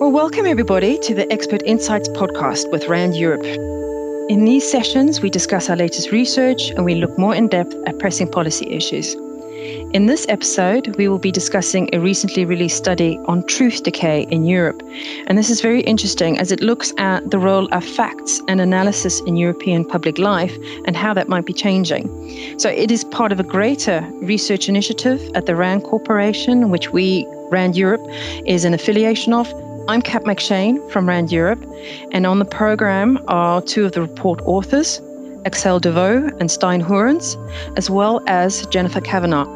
Well, welcome everybody to the Expert Insights podcast with RAND Europe. In these sessions, we discuss our latest research and we look more in depth at pressing policy issues. In this episode, we will be discussing a recently released study on truth decay in Europe. And this is very interesting as it looks at the role of facts and analysis in European public life and how that might be changing. So it is part of a greater research initiative at the RAND Corporation, which we, RAND Europe, is an affiliation of I'm Kat McShane from RAND Europe, and on the program are two of the report authors, Axelle Devaux and Stijn Hoorens, as well as Jennifer Kavanagh.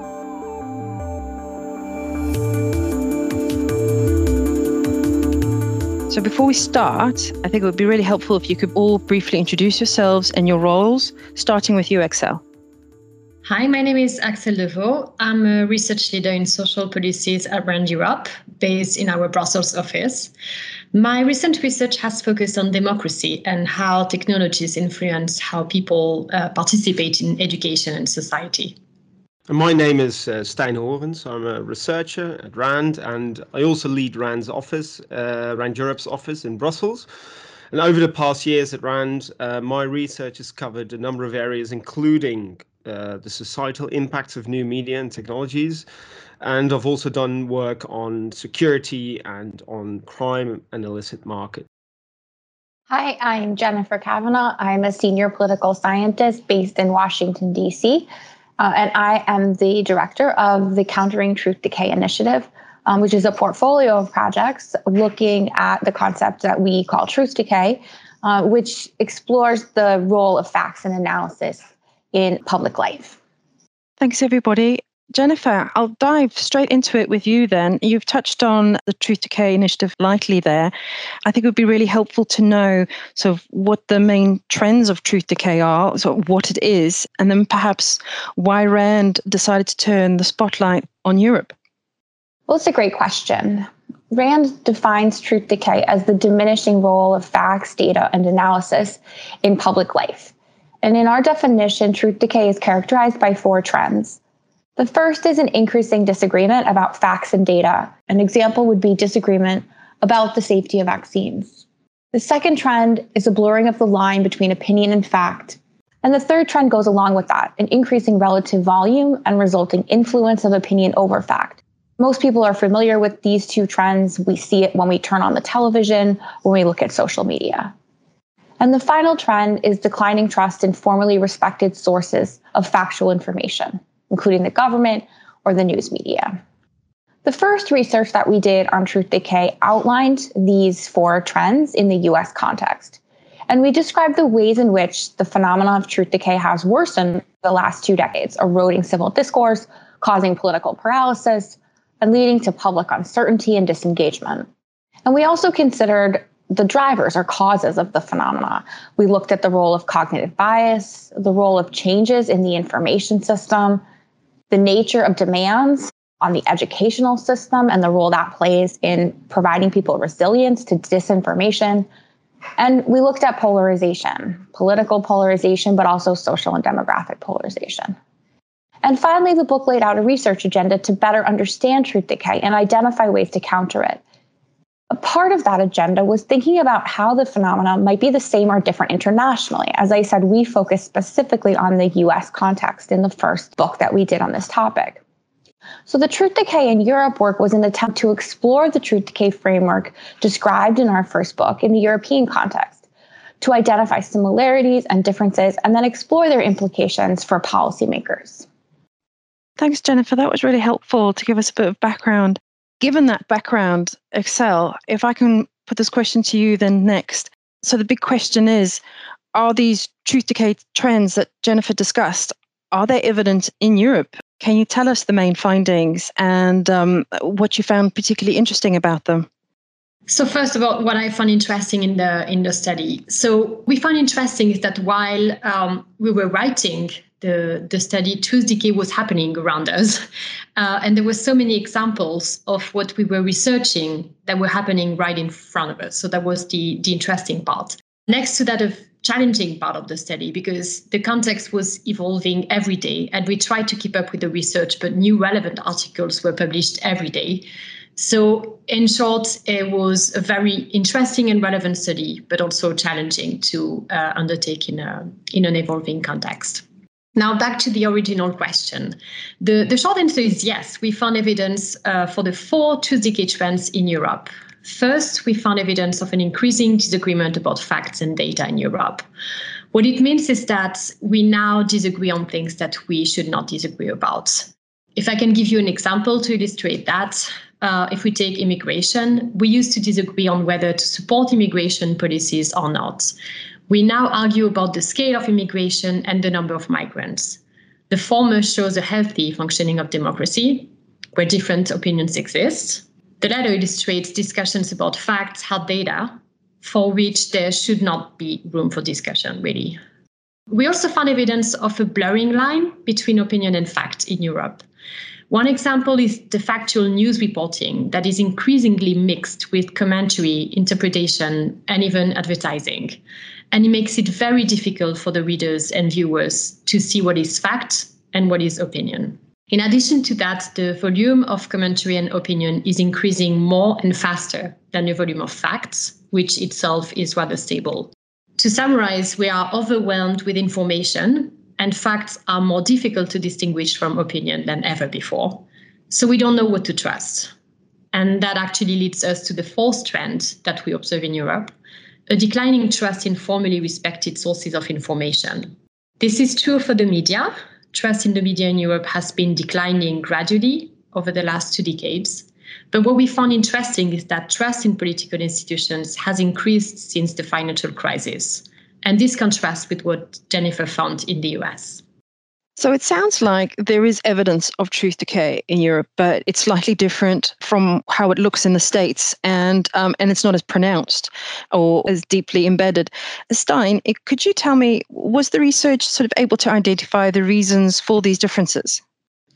So before we start, I think it would be really helpful if you could all briefly introduce yourselves and your roles, starting with you, Axelle. Hi, my name is Axelle Devaux. I'm a research leader in social policies at RAND Europe, based in our Brussels office. My recent research has focused on democracy and how technologies influence how people uh, participate in education and society. My name is uh, Stijn Hoorens. I'm a researcher at RAND, and I also lead RAND's office, uh, RAND Europe's office in Brussels. And over the past years at RAND, uh, my research has covered a number of areas, including uh, the societal impacts of new media and technologies. And I've also done work on security and on crime and illicit market. Hi, I'm Jennifer Kavanagh. I'm a senior political scientist based in Washington, D.C., uh, and I am the director of the Countering Truth Decay Initiative, um, which is a portfolio of projects looking at the concept that we call truth decay, uh, which explores the role of facts and analysis in public life. Thanks, everybody. Jennifer, I'll dive straight into it with you then. You've touched on the Truth Decay initiative lightly there. I think it would be really helpful to know sort of what the main trends of Truth Decay are, sort of what it is, and then perhaps why RAND decided to turn the spotlight on Europe. Well, it's a great question. RAND defines truth decay as the diminishing role of facts, data, and analysis in public life. And in our definition, truth decay is characterized by four trends. The first is an increasing disagreement about facts and data. An example would be disagreement about the safety of vaccines. The second trend is a blurring of the line between opinion and fact. And the third trend goes along with that an increasing relative volume and resulting influence of opinion over fact. Most people are familiar with these two trends. We see it when we turn on the television, when we look at social media. And the final trend is declining trust in formerly respected sources of factual information, including the government or the news media. The first research that we did on truth decay outlined these four trends in the US context. And we described the ways in which the phenomenon of truth decay has worsened the last two decades, eroding civil discourse, causing political paralysis, and leading to public uncertainty and disengagement. And we also considered the drivers or causes of the phenomena. We looked at the role of cognitive bias, the role of changes in the information system, the nature of demands on the educational system and the role that plays in providing people resilience to disinformation. And we looked at polarization, political polarization, but also social and demographic polarization. And finally, the book laid out a research agenda to better understand truth decay and identify ways to counter it. A part of that agenda was thinking about how the phenomena might be the same or different internationally. As I said, we focused specifically on the US context in the first book that we did on this topic. So, the Truth Decay in Europe work was an attempt to explore the Truth Decay framework described in our first book in the European context, to identify similarities and differences, and then explore their implications for policymakers. Thanks, Jennifer. That was really helpful to give us a bit of background given that background, Axelle, if I can put this question to you then next. So the big question is are these truth decay trends that Jennifer discussed are they evident in Europe? Can you tell us the main findings and um, what you found particularly interesting about them? So first of all, what I found interesting in the in the study, so we found interesting is that while um, we were writing the, the study, decay was happening around us. Uh, and there were so many examples of what we were researching that were happening right in front of us. So that was the, the interesting part. Next to that, a challenging part of the study because the context was evolving every day and we tried to keep up with the research, but new relevant articles were published every day. So, in short, it was a very interesting and relevant study, but also challenging to uh, undertake in, a, in an evolving context. Now, back to the original question. The, the short answer is yes, we found evidence uh, for the four truth decay trends in Europe. First, we found evidence of an increasing disagreement about facts and data in Europe. What it means is that we now disagree on things that we should not disagree about. If I can give you an example to illustrate that, uh, if we take immigration, we used to disagree on whether to support immigration policies or not. We now argue about the scale of immigration and the number of migrants. The former shows a healthy functioning of democracy, where different opinions exist. The latter illustrates discussions about facts, hard data, for which there should not be room for discussion, really. We also found evidence of a blurring line between opinion and fact in Europe. One example is the factual news reporting that is increasingly mixed with commentary, interpretation, and even advertising. And it makes it very difficult for the readers and viewers to see what is fact and what is opinion. In addition to that, the volume of commentary and opinion is increasing more and faster than the volume of facts, which itself is rather stable. To summarize, we are overwhelmed with information and facts are more difficult to distinguish from opinion than ever before. So we don't know what to trust. And that actually leads us to the fourth trend that we observe in Europe a declining trust in formally respected sources of information. This is true for the media. Trust in the media in Europe has been declining gradually over the last two decades. But what we found interesting is that trust in political institutions has increased since the financial crisis. And this contrasts with what Jennifer found in the US. So it sounds like there is evidence of truth decay in Europe, but it's slightly different from how it looks in the States, and um, and it's not as pronounced or as deeply embedded. Stijn, could you tell me was the research sort of able to identify the reasons for these differences?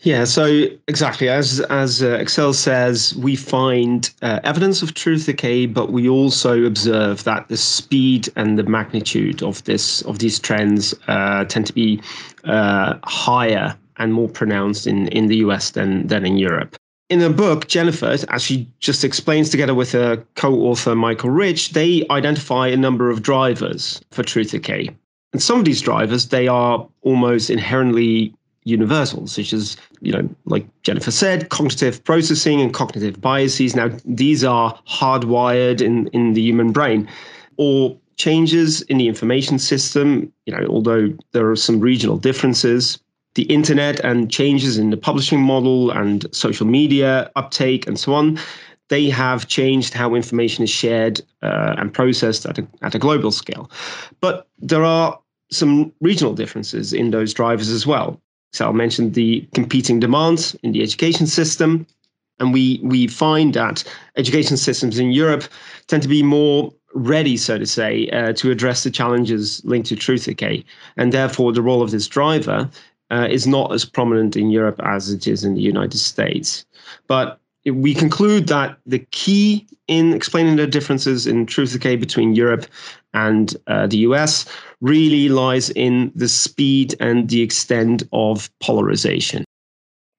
Yeah, so exactly as as uh, Axelle says, we find uh, evidence of truth decay, but we also observe that the speed and the magnitude of this of these trends uh, tend to be uh, higher and more pronounced in in the US than than in Europe. In the book, Jennifer, as she just explains together with her co-author Michael Rich, they identify a number of drivers for truth decay. And some of these drivers, they are almost inherently universal, such as, you know, like Jennifer said, cognitive processing and cognitive biases. Now, these are hardwired in, in the human brain. Or changes in the information system, you know, although there are some regional differences, the internet and changes in the publishing model and social media uptake and so on, they have changed how information is shared uh, and processed at a, at a global scale. But there are some regional differences in those drivers as well. So I mentioned the competing demands in the education system. And we, we find that education systems in Europe tend to be more ready, so to say, uh, to address the challenges linked to truth decay. And therefore, the role of this driver uh, is not as prominent in Europe as it is in the United States. But we conclude that the key in explaining the differences in truth decay between Europe and uh, the US really lies in the speed and the extent of polarization.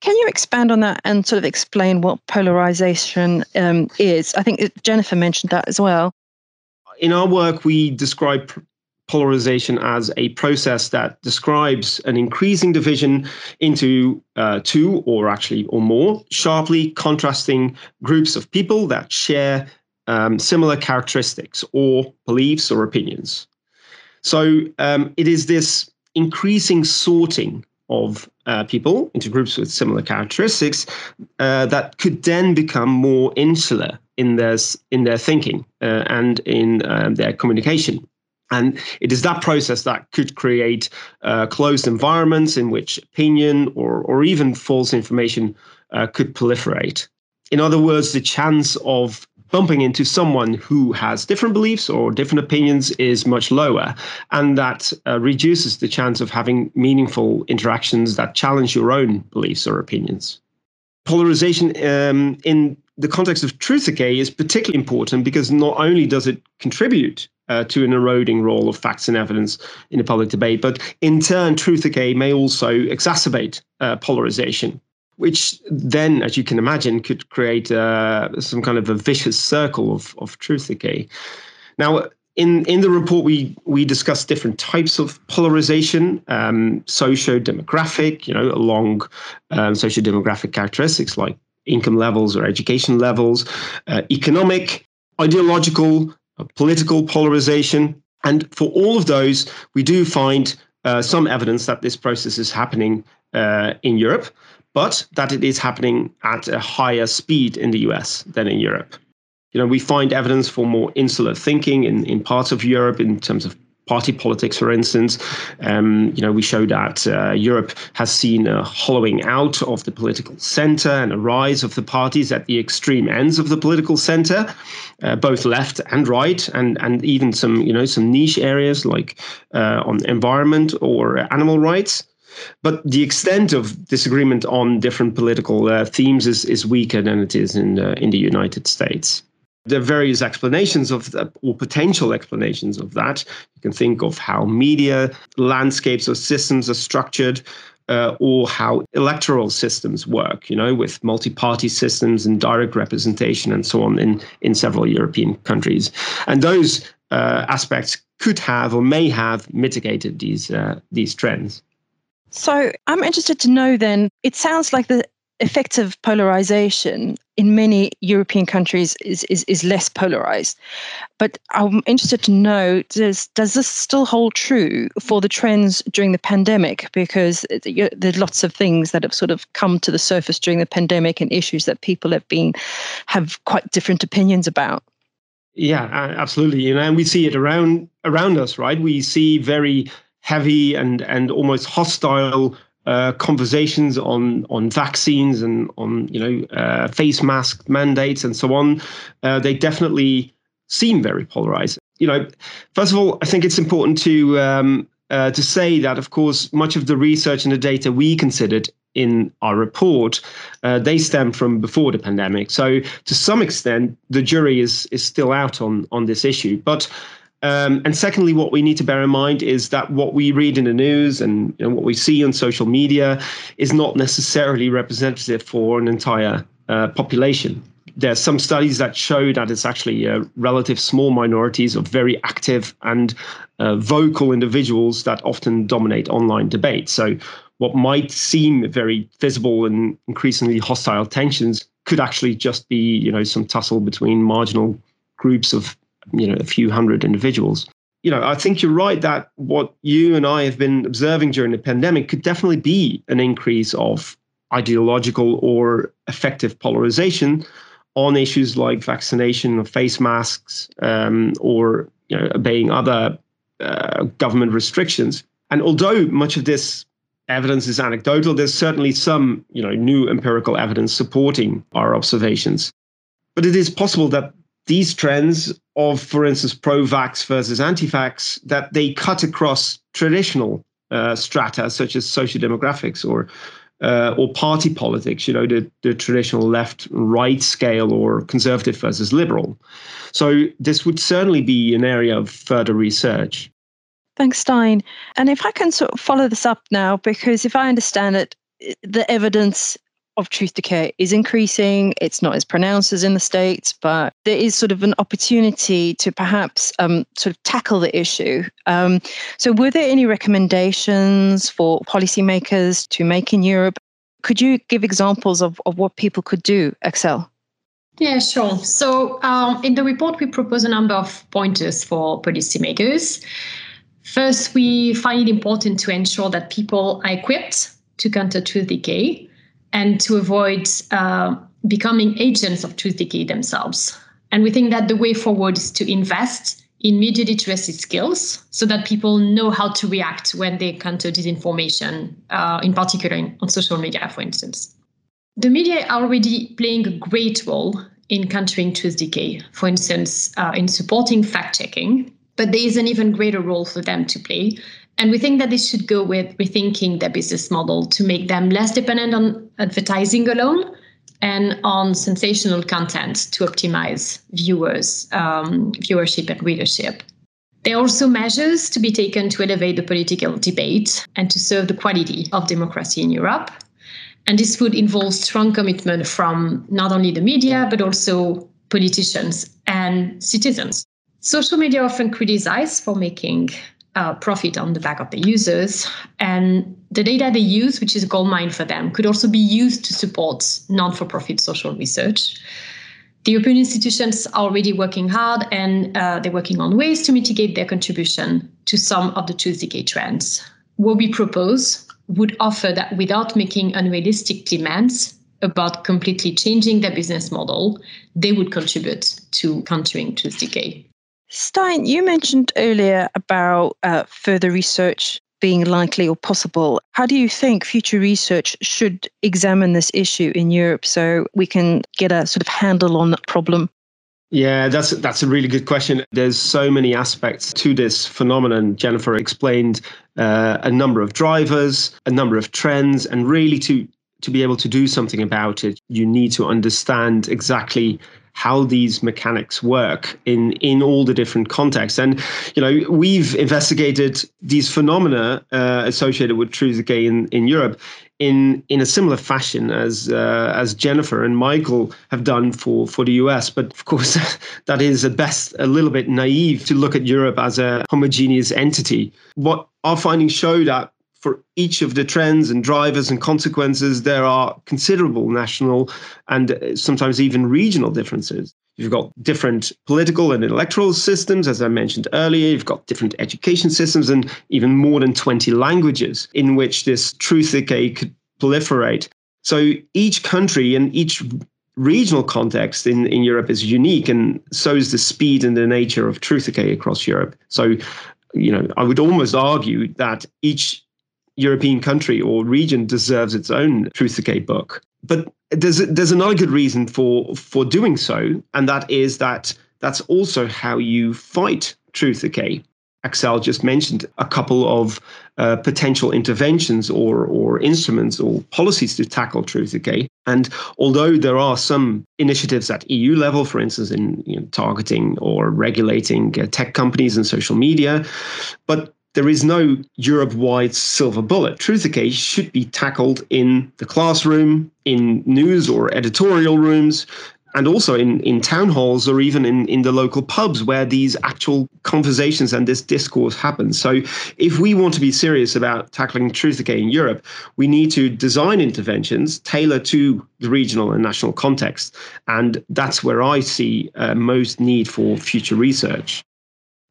Can you expand on that and sort of explain what polarization um, is? I think Jennifer mentioned that as well. In our work, we describe polarization as a process that describes an increasing division into uh, two or actually or more sharply contrasting groups of people that share um, similar characteristics or beliefs or opinions. So um, it is this increasing sorting of uh, people into groups with similar characteristics uh, that could then become more insular in their in their thinking uh, and in um, their communication. And it is that process that could create uh, closed environments in which opinion or, or even false information uh, could proliferate. In other words, the chance of bumping into someone who has different beliefs or different opinions is much lower. And that uh, reduces the chance of having meaningful interactions that challenge your own beliefs or opinions. Polarization um, in the context of truth decay is particularly important because not only does it contribute uh, to an eroding role of facts and evidence in the public debate, but in turn, truth decay may also exacerbate uh, polarization. which then, as you can imagine, could create uh, some kind of a vicious circle of, of truth decay. Now, in, in the report, we we discuss different types of polarization, um, socio-demographic, you know, along um, socio-demographic characteristics like income levels or education levels, uh, economic, ideological, political polarization, and for all of those, we do find uh, some evidence that this process is happening uh, in Europe, but that it is happening at a higher speed in the US than in Europe. You know, we find evidence for more insular thinking in, in parts of Europe in terms of party politics, for instance. Um, you know, we show that uh, Europe has seen a hollowing out of the political center and a rise of the parties at the extreme ends of the political center, uh, both left and right, and and even some you know some niche areas like uh, on environment or animal rights. But the extent of disagreement on different political uh, themes is, is weaker than it is in uh, in the United States there are various explanations of that, or potential explanations of that. You can think of how media landscapes or systems are structured. Uh, or how electoral systems work, you know, with multi-party systems and direct representation and so on in, in several European countries. And those uh, aspects could have or may have mitigated these uh, these trends. So I'm interested to know then, it sounds like the effective polarization in many European countries is, is, is less polarized. But I'm interested to know does, does this still hold true for the trends during the pandemic? Because there's lots of things that have sort of come to the surface during the pandemic and issues that people have been have quite different opinions about. Yeah, absolutely. And we see it around around us, right? We see very heavy and and almost hostile uh, conversations on on vaccines and on you know uh, face mask mandates and so on, uh, they definitely seem very polarized. You know, first of all, I think it's important to um, uh, to say that, of course, much of the research and the data we considered in our report, uh, they stem from before the pandemic. So to some extent, the jury is is still out on on this issue, but. Um, and secondly, what we need to bear in mind is that what we read in the news and what we see on social media is not necessarily representative for an entire uh, population. There are some studies that show that it's actually uh, relative small minorities of very active and uh, vocal individuals that often dominate online debate. So, what might seem very visible and increasingly hostile tensions could actually just be, you know, some tussle between marginal groups of you know a few hundred individuals. You know i think you're right that what you and i have been observing during the pandemic could definitely be an increase of ideological or effective polarization on issues like vaccination or face masks um, or you know, obeying other uh, government restrictions. And although much of this evidence is anecdotal there's certainly some you know new empirical evidence supporting our observations. But it is possible that these trends of, for instance, pro-vax versus anti-vax, that they cut across traditional uh, strata such as socio-demographics or uh, or party politics, you know, the, the traditional left-right scale or conservative versus liberal. So this would certainly be an area of further research. Thanks, Stijn. And if I can sort of follow this up now, because if I understand it, the evidence of truth decay is increasing. It's not as pronounced as in the States, but there is sort of an opportunity to perhaps um, sort of tackle the issue. Um, so, were there any recommendations for policymakers to make in Europe? Could you give examples of, of what people could do, Axelle? Yeah, sure. So, um, in the report, we propose a number of pointers for policymakers. First, we find it important to ensure that people are equipped to counter truth decay and to avoid uh, becoming agents of truth decay themselves. And we think that the way forward is to invest in media literacy skills so that people know how to react when they encounter disinformation, uh, in particular on social media, for instance. The media are already playing a great role in countering truth decay, for instance, uh, in supporting fact checking, but there is an even greater role for them to play and we think that this should go with rethinking their business model to make them less dependent on advertising alone and on sensational content to optimize viewers, um, viewership and readership. There are also measures to be taken to elevate the political debate and to serve the quality of democracy in Europe. And this would involve strong commitment from not only the media, but also politicians and citizens. Social media often criticized for making uh, profit on the back of the users. And the data they use, which is a gold mine for them, could also be used to support non for profit social research. The European institutions are already working hard and uh, they're working on ways to mitigate their contribution to some of the truth decay trends. What we propose would offer that without making unrealistic demands about completely changing their business model, they would contribute to countering truth decay. Stijn, you mentioned earlier about uh, further research being likely or possible. How do you think future research should examine this issue in Europe so we can get a sort of handle on that problem? Yeah, that's that's a really good question. There's so many aspects to this phenomenon. Jennifer explained uh, a number of drivers, a number of trends, and really to to be able to do something about it, you need to understand exactly how these mechanics work in in all the different contexts. And you know we've investigated these phenomena uh, associated with truth decay in in Europe in in a similar fashion as uh, as Jennifer and Michael have done for for the US but of course that is at best a little bit naive to look at Europe as a homogeneous entity. What our findings show that for each of the trends and drivers and consequences, there are considerable national and uh, sometimes even regional differences. You've got different political and electoral systems, as I mentioned earlier. You've got different education systems and even more than 20 languages in which this truth decay could proliferate. So each country and each regional context in, in Europe is unique, and so is the speed and the nature of truth decay across Europe. So, you know, I would almost argue that each European country or region deserves its own truth decay book. But there's there's another good reason for for doing so, and that is that that's also how you fight truth decay. Axelle just mentioned a couple of uh, potential interventions or or instruments or policies to tackle truth decay. And although there are some initiatives at EU level, for instance, in you know, targeting or regulating uh, tech companies and social media, but there is no Europe wide silver bullet. Truth decay should be tackled in the classroom, in news or editorial rooms, and also in, in town halls or even in, in the local pubs where these actual conversations and this discourse happens. So, if we want to be serious about tackling truth decay in Europe, we need to design interventions tailored to the regional and national context. And that's where I see uh, most need for future research.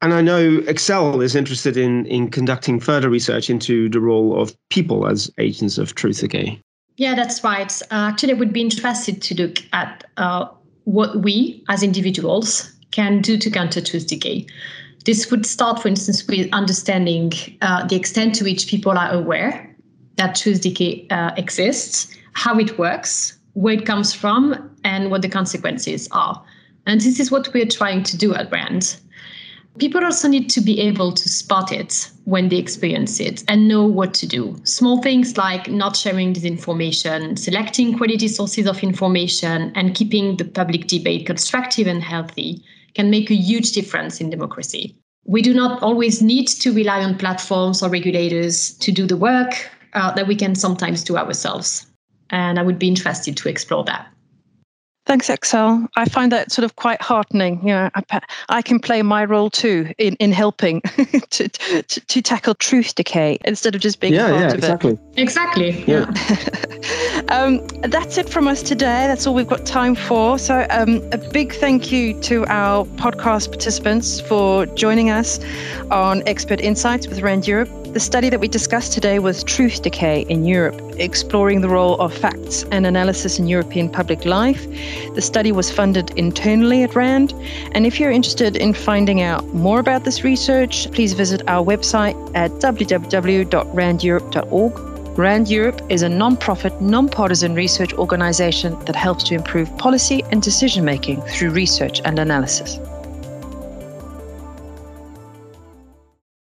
And I know Axelle is interested in, in conducting further research into the role of people as agents of truth decay. Yeah, that's right. Uh, actually, I would be interested to look at uh, what we as individuals can do to counter truth decay. This would start, for instance, with understanding uh, the extent to which people are aware that truth decay uh, exists, how it works, where it comes from, and what the consequences are. And this is what we're trying to do at Rand people also need to be able to spot it when they experience it and know what to do. Small things like not sharing disinformation, selecting quality sources of information, and keeping the public debate constructive and healthy can make a huge difference in democracy. We do not always need to rely on platforms or regulators to do the work uh, that we can sometimes do ourselves. And I would be interested to explore that. Thanks, Axelle. I find that sort of quite heartening. You know, I, I can play my role too in, in helping to, to, to tackle truth decay instead of just being yeah, part yeah, of exactly. it. Exactly. Exactly. Yeah. um, that's it from us today. That's all we've got time for. So, um, a big thank you to our podcast participants for joining us on Expert Insights with RAND Europe. The study that we discussed today was Truth Decay in Europe, exploring the role of facts and analysis in European public life. The study was funded internally at RAND. And if you're interested in finding out more about this research, please visit our website at www.randeurope.org. RAND Europe is a non-profit, non-partisan research organization that helps to improve policy and decision making through research and analysis.